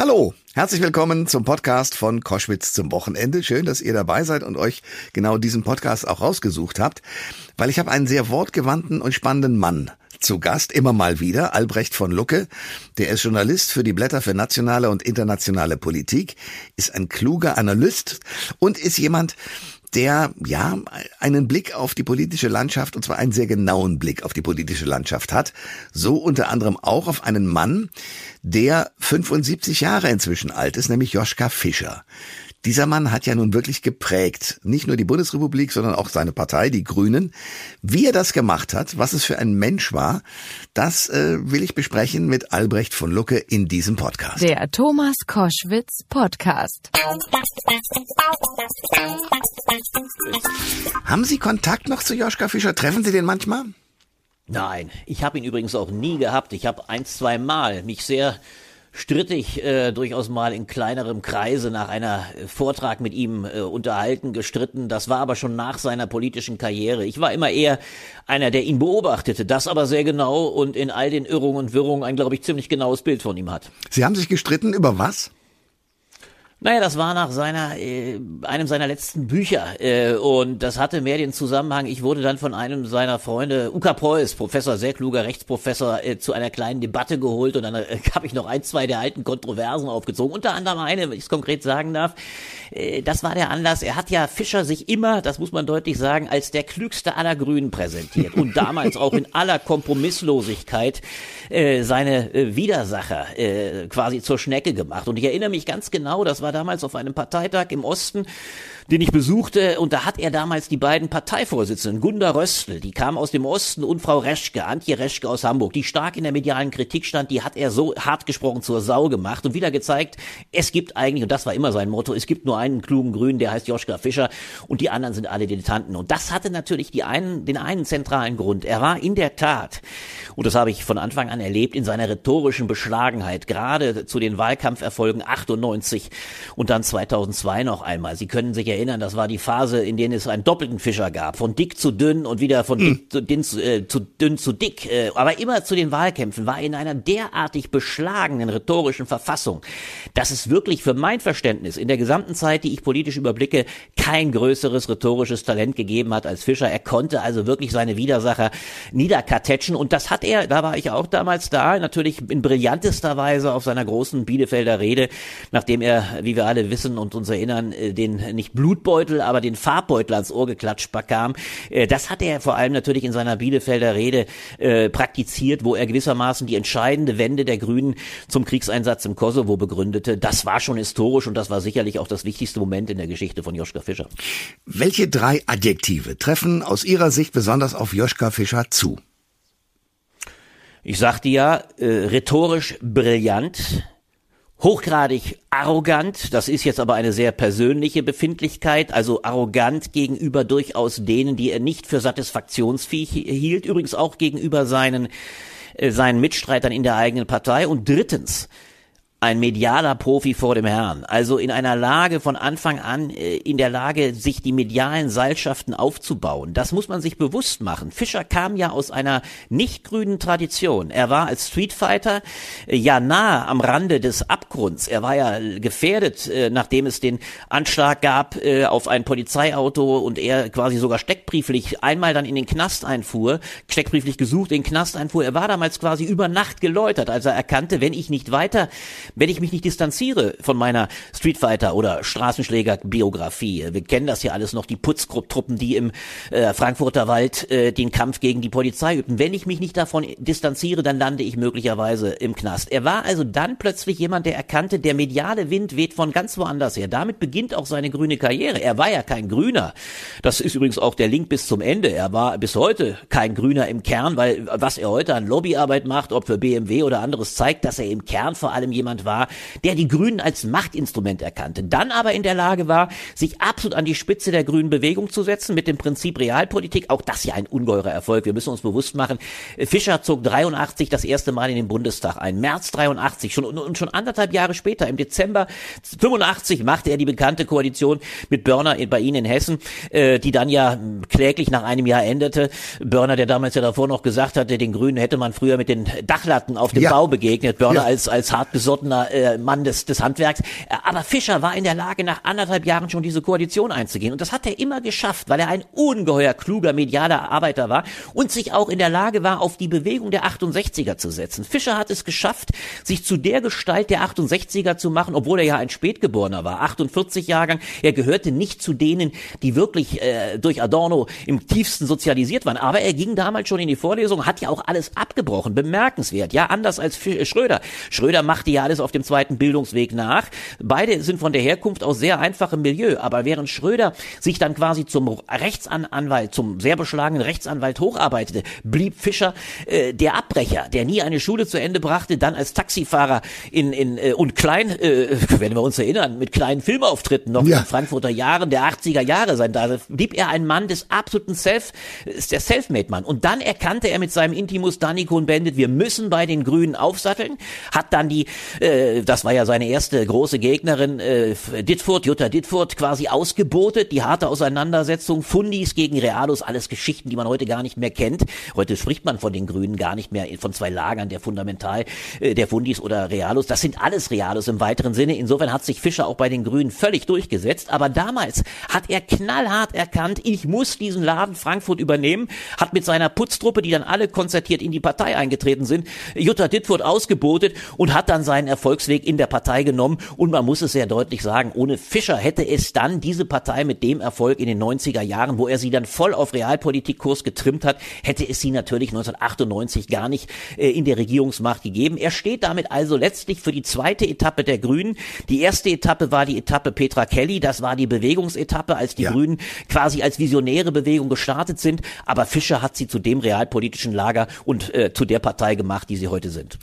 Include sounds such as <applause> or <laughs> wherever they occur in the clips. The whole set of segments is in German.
Hallo, herzlich willkommen zum Podcast von Koschwitz zum Wochenende. Schön, dass ihr dabei seid und euch genau diesen Podcast auch rausgesucht habt, weil ich habe einen sehr wortgewandten und spannenden Mann zu Gast, immer mal wieder, Albrecht von Lucke. Der ist Journalist für die Blätter für nationale und internationale Politik, ist ein kluger Analyst und ist jemand, der ja einen Blick auf die politische Landschaft und zwar einen sehr genauen Blick auf die politische Landschaft hat. So unter anderem auch auf einen Mann, der 75 Jahre inzwischen alt ist, nämlich Joschka Fischer. Dieser Mann hat ja nun wirklich geprägt, nicht nur die Bundesrepublik, sondern auch seine Partei, die Grünen. Wie er das gemacht hat, was es für ein Mensch war, das äh, will ich besprechen mit Albrecht von Lucke in diesem Podcast. Der Thomas Koschwitz Podcast. Haben Sie Kontakt noch zu Joschka Fischer? Treffen Sie den manchmal? Nein, ich habe ihn übrigens auch nie gehabt. Ich habe ein, zwei Mal mich sehr strittig äh, durchaus mal in kleinerem Kreise nach einer äh, Vortrag mit ihm äh, unterhalten, gestritten. Das war aber schon nach seiner politischen Karriere. Ich war immer eher einer, der ihn beobachtete, das aber sehr genau und in all den Irrungen und Wirrungen ein, glaube ich, ziemlich genaues Bild von ihm hat. Sie haben sich gestritten über was? Naja, das war nach seiner, äh, einem seiner letzten Bücher äh, und das hatte mehr den Zusammenhang. Ich wurde dann von einem seiner Freunde, Uka Preuß, Professor, sehr kluger Rechtsprofessor, äh, zu einer kleinen Debatte geholt und dann äh, <laughs> habe ich noch ein, zwei der alten Kontroversen aufgezogen. Unter anderem eine, wenn ich es konkret sagen darf, äh, das war der Anlass. Er hat ja Fischer sich immer, das muss man deutlich sagen, als der klügste aller Grünen präsentiert und damals auch in aller Kompromisslosigkeit äh, seine äh, Widersacher äh, quasi zur Schnecke gemacht. Und ich erinnere mich ganz genau, das war war damals auf einem Parteitag im Osten den ich besuchte, und da hat er damals die beiden Parteivorsitzenden, Gunda Röstl, die kam aus dem Osten, und Frau Reschke, Antje Reschke aus Hamburg, die stark in der medialen Kritik stand, die hat er so hart gesprochen zur Sau gemacht und wieder gezeigt, es gibt eigentlich, und das war immer sein Motto, es gibt nur einen klugen Grünen, der heißt Joschka Fischer, und die anderen sind alle Dilettanten. Und das hatte natürlich die einen, den einen zentralen Grund. Er war in der Tat, und das habe ich von Anfang an erlebt, in seiner rhetorischen Beschlagenheit, gerade zu den Wahlkampferfolgen 98 und dann 2002 noch einmal. Sie können sich erinnern, das war die Phase, in der es einen doppelten Fischer gab, von dick zu dünn und wieder von dick hm. zu, dünn, zu, äh, zu dünn zu dick. Äh, aber immer zu den Wahlkämpfen war in einer derartig beschlagenen rhetorischen Verfassung, dass es wirklich für mein Verständnis in der gesamten Zeit, die ich politisch überblicke, kein größeres rhetorisches Talent gegeben hat als Fischer. Er konnte also wirklich seine Widersacher niederkartätschen und das hat er, da war ich auch damals da, natürlich in brillantester Weise auf seiner großen Bielefelder Rede, nachdem er, wie wir alle wissen und uns erinnern, äh, den nicht Blut Blutbeutel, aber den Farbbeutel ans Ohr geklatscht bekam. Äh, das hat er vor allem natürlich in seiner Bielefelder Rede äh, praktiziert, wo er gewissermaßen die entscheidende Wende der Grünen zum Kriegseinsatz im Kosovo begründete. Das war schon historisch und das war sicherlich auch das wichtigste Moment in der Geschichte von Joschka Fischer. Welche drei Adjektive treffen aus Ihrer Sicht besonders auf Joschka Fischer zu? Ich sagte ja, äh, rhetorisch brillant, hochgradig arrogant, das ist jetzt aber eine sehr persönliche Befindlichkeit, also arrogant gegenüber durchaus denen, die er nicht für satisfaktionsfähig hielt, übrigens auch gegenüber seinen, äh, seinen Mitstreitern in der eigenen Partei. Und drittens, ein medialer Profi vor dem Herrn. Also in einer Lage von Anfang an, äh, in der Lage, sich die medialen Seilschaften aufzubauen. Das muss man sich bewusst machen. Fischer kam ja aus einer nicht grünen Tradition. Er war als Streetfighter äh, ja nahe am Rande des Abgrunds. Er war ja gefährdet, äh, nachdem es den Anschlag gab auf ein Polizeiauto und er quasi sogar steckbrieflich einmal dann in den Knast einfuhr, steckbrieflich gesucht, in den Knast einfuhr. Er war damals quasi über Nacht geläutert, als er erkannte, wenn ich nicht weiter wenn ich mich nicht distanziere von meiner Streetfighter oder Straßenschläger-Biografie, wir kennen das ja alles noch, die Putztruppen, die im äh, Frankfurter Wald äh, den Kampf gegen die Polizei übten. Wenn ich mich nicht davon distanziere, dann lande ich möglicherweise im Knast. Er war also dann plötzlich jemand, der erkannte, der mediale Wind weht von ganz woanders her. Damit beginnt auch seine grüne Karriere. Er war ja kein Grüner. Das ist übrigens auch der Link bis zum Ende. Er war bis heute kein Grüner im Kern, weil was er heute an Lobbyarbeit macht, ob für BMW oder anderes, zeigt, dass er im Kern vor allem jemand jemand war, der die Grünen als Machtinstrument erkannte, dann aber in der Lage war, sich absolut an die Spitze der grünen Bewegung zu setzen mit dem Prinzip Realpolitik. Auch das ja ein ungeheurer Erfolg. Wir müssen uns bewusst machen, Fischer zog 83 das erste Mal in den Bundestag ein. März 83 schon, und schon anderthalb Jahre später, im Dezember 85, machte er die bekannte Koalition mit Börner bei Ihnen in Hessen, äh, die dann ja kläglich nach einem Jahr endete. Börner, der damals ja davor noch gesagt hatte, den Grünen hätte man früher mit den Dachlatten auf dem ja. Bau begegnet. Börner ja. als, als hartgesotten bescheidener äh, Mann des, des Handwerks. Äh, aber Fischer war in der Lage, nach anderthalb Jahren schon diese Koalition einzugehen. Und das hat er immer geschafft, weil er ein ungeheuer kluger medialer Arbeiter war und sich auch in der Lage war, auf die Bewegung der 68er zu setzen. Fischer hat es geschafft, sich zu der Gestalt der 68er zu machen, obwohl er ja ein Spätgeborener war, 48 Jahrgang. Er gehörte nicht zu denen, die wirklich äh, durch Adorno im tiefsten sozialisiert waren. Aber er ging damals schon in die Vorlesung, hat ja auch alles abgebrochen. Bemerkenswert. Ja, anders als Schröder. Schröder machte ja alles auf dem zweiten Bildungsweg nach. Beide sind von der Herkunft aus sehr einfachem Milieu. Aber während Schröder sich dann quasi zum Rechtsanwalt, zum sehr beschlagenen Rechtsanwalt hocharbeitete, blieb Fischer äh, der Abbrecher, der nie eine Schule zu Ende brachte, dann als Taxifahrer in, in äh, und klein, äh, <laughs> wenn wir uns erinnern, mit kleinen Filmauftritten noch ja. in Frankfurter Jahren der 80er Jahre sein, da blieb er ein Mann des absoluten Self, der Selfmade-Mann. Und dann erkannte er mit seinem Intimus Danikon Bandit, wir müssen bei den Grünen aufsatteln, hat dann die, äh, das war ja seine erste große Gegnerin, äh, Ditfurt, Jutta Ditfurt, quasi ausgebotet, die harte Auseinandersetzung, Fundis gegen Realos, alles Geschichten, die man heute gar nicht mehr kennt. Heute spricht man von den Grünen gar nicht mehr von zwei Lagern, der Fundamental, äh, der Fundis oder Realos. Das sind alles Realos im weiteren Sinne. Insofern hat sich Fischer auch bei den Grünen völlig durchgesetzt. Aber damals hat er knallhart erkannt, ich muss diesen Laden Frankfurt übernehmen, hat mit seiner Putztruppe, die dann alle konzertiert in die Partei eingetreten sind, Jutta Dittfurt ausgebotet und hat dann seinen Erfolgsweg in der Partei genommen. Und man muss es sehr deutlich sagen, ohne Fischer hätte es dann diese Partei mit dem Erfolg in den 90er Jahren, wo er sie dann voll auf Realpolitikkurs getrimmt hat, hätte es sie natürlich 1998 gar nicht äh, in der Regierungsmacht gegeben. Er steht damit also letztlich für die zweite Etappe der Grünen. Die erste Etappe war die Etappe Petra Kelly, das war die Bewegungsetappe, als die ja. Grünen quasi als visionäre Bewegung gestartet sind. Aber Fischer hat sie zu dem realpolitischen Lager und äh, zu der Partei gemacht, die sie heute sind.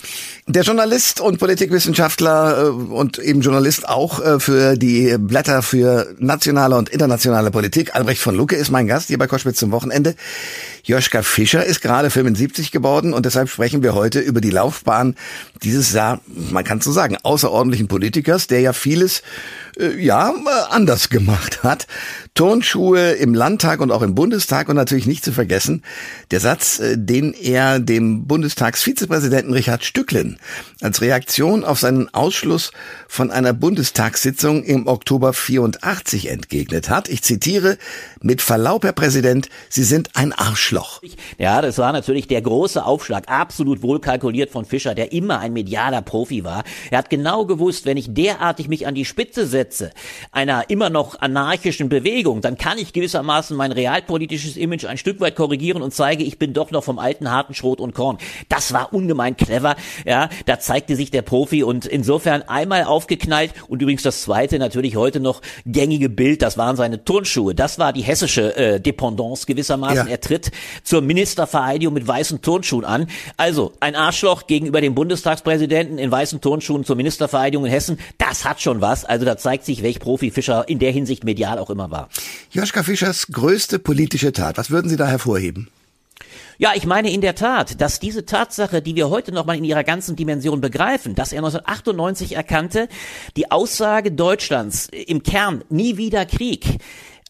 Der Journalist und Politikwissenschaftler äh, und eben Journalist auch äh, für die Blätter für nationale und internationale Politik, Albrecht von Lucke ist mein Gast hier bei Koschwitz zum Wochenende. Joschka Fischer ist gerade 75 geworden und deshalb sprechen wir heute über die Laufbahn dieses, ja, man kann so sagen, außerordentlichen Politikers, der ja vieles äh, ja, äh, anders gemacht hat. Turnschuhe im Landtag und auch im Bundestag und natürlich nicht zu vergessen, der Satz, äh, den er dem Bundestagsvizepräsidenten Richard Stücklen als Reaktion auf seinen Ausschluss von einer Bundestagssitzung im Oktober 84 entgegnet hat. Ich zitiere, mit Verlaub, Herr Präsident, Sie sind ein Arschloch. Ja, das war natürlich der große Aufschlag, absolut wohlkalkuliert von Fischer, der immer ein medialer Profi war. Er hat genau gewusst, wenn ich derartig mich an die Spitze setze, einer immer noch anarchischen Bewegung, dann kann ich gewissermaßen mein realpolitisches Image ein Stück weit korrigieren und zeige, ich bin doch noch vom alten harten Schrot und Korn. Das war ungemein clever, ja, da zeigte sich der Profi und insofern einmal aufgeknallt und übrigens das zweite natürlich heute noch gängige Bild, das waren seine Turnschuhe. Das war die hessische äh, Dependance gewissermaßen. Ja. Er tritt zur Ministervereidigung mit weißen Turnschuhen an. Also ein Arschloch gegenüber dem Bundestagspräsidenten in weißen Turnschuhen zur Ministervereidigung in Hessen. Das hat schon was. Also da zeigt sich, welch Profi Fischer in der Hinsicht medial auch immer war. Joschka Fischers größte politische Tat. Was würden Sie da hervorheben? Ja, ich meine in der Tat, dass diese Tatsache, die wir heute nochmal in ihrer ganzen Dimension begreifen, dass er 1998 erkannte, die Aussage Deutschlands im Kern nie wieder Krieg,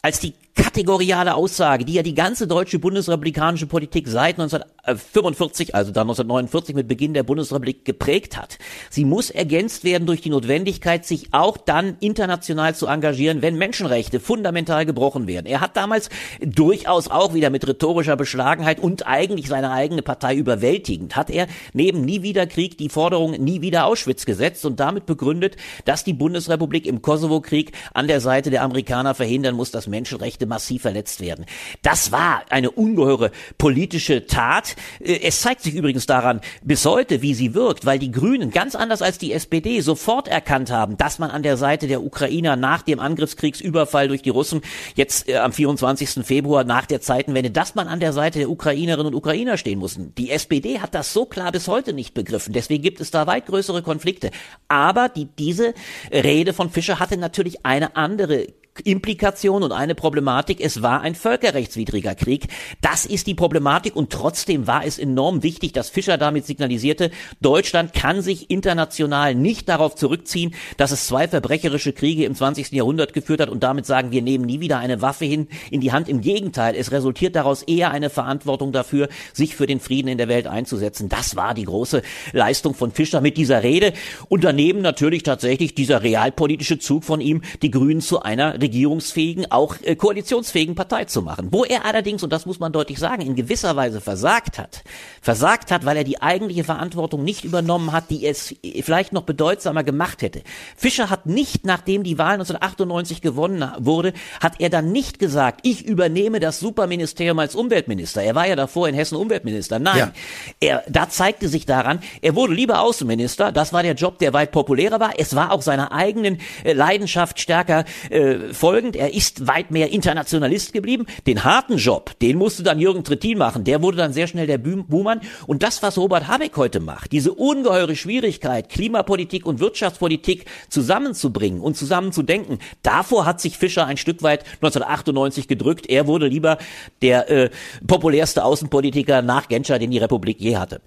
als die kategoriale Aussage, die ja die ganze deutsche bundesrepublikanische Politik seit 1945, also dann 1949 mit Beginn der Bundesrepublik geprägt hat. Sie muss ergänzt werden durch die Notwendigkeit, sich auch dann international zu engagieren, wenn Menschenrechte fundamental gebrochen werden. Er hat damals durchaus auch wieder mit rhetorischer Beschlagenheit und eigentlich seine eigene Partei überwältigend, hat er neben nie wieder Krieg die Forderung nie wieder Auschwitz gesetzt und damit begründet, dass die Bundesrepublik im Kosovo-Krieg an der Seite der Amerikaner verhindern muss, dass Menschenrechte massiv verletzt werden. Das war eine ungeheure politische Tat. Äh, es zeigt sich übrigens daran bis heute, wie sie wirkt, weil die Grünen ganz anders als die SPD sofort erkannt haben, dass man an der Seite der Ukrainer nach dem Angriffskriegsüberfall durch die Russen jetzt äh, am 24. Februar nach der Zeitenwende, dass man an der Seite der Ukrainerinnen und Ukrainer stehen muss. Die SPD hat das so klar bis heute nicht begriffen. Deswegen gibt es da weit größere Konflikte. Aber die, diese Rede von Fischer hatte natürlich eine andere Implikation und eine Problematik, es war ein völkerrechtswidriger Krieg. Das ist die Problematik und trotzdem war es enorm wichtig, dass Fischer damit signalisierte, Deutschland kann sich international nicht darauf zurückziehen, dass es zwei verbrecherische Kriege im 20. Jahrhundert geführt hat und damit sagen, wir nehmen nie wieder eine Waffe hin in die Hand. Im Gegenteil, es resultiert daraus eher eine Verantwortung dafür, sich für den Frieden in der Welt einzusetzen. Das war die große Leistung von Fischer mit dieser Rede und daneben natürlich tatsächlich dieser realpolitische Zug von ihm, die Grünen zu einer regierungsfähigen, auch äh, koalitionsfähigen Partei zu machen. Wo er allerdings, und das muss man deutlich sagen, in gewisser Weise versagt hat. Versagt hat, weil er die eigentliche Verantwortung nicht übernommen hat, die es vielleicht noch bedeutsamer gemacht hätte. Fischer hat nicht, nachdem die Wahl 1998 gewonnen wurde, hat er dann nicht gesagt, ich übernehme das Superministerium als Umweltminister. Er war ja davor in Hessen Umweltminister. Nein, ja. er, da zeigte sich daran, er wurde lieber Außenminister. Das war der Job, der weit populärer war. Es war auch seiner eigenen äh, Leidenschaft stärker äh, folgend. Er ist weit mehr Internationalist geblieben. Den harten Job, den musste dann Jürgen Trittin machen. Der wurde dann sehr schnell der Buhmann. Und das, was Robert Habeck heute macht, diese ungeheure Schwierigkeit, Klimapolitik und Wirtschaftspolitik zusammenzubringen und zusammenzudenken, davor hat sich Fischer ein Stück weit 1998 gedrückt. Er wurde lieber der äh, populärste Außenpolitiker nach Genscher, den die Republik je hatte.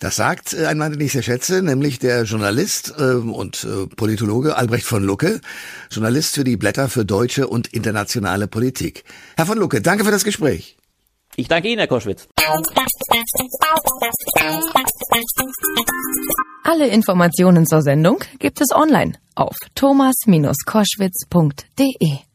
Das sagt äh, ein Mann, den ich sehr schätze, nämlich der Journalist äh, und äh, Politologe Albrecht von Lucke, Journalist für die Blätter für deutsche und internationale Politik. Herr von Lucke, danke für das Gespräch. Ich danke Ihnen, Herr Koschwitz. Alle Informationen zur Sendung gibt es online auf thomas-koschwitz.de.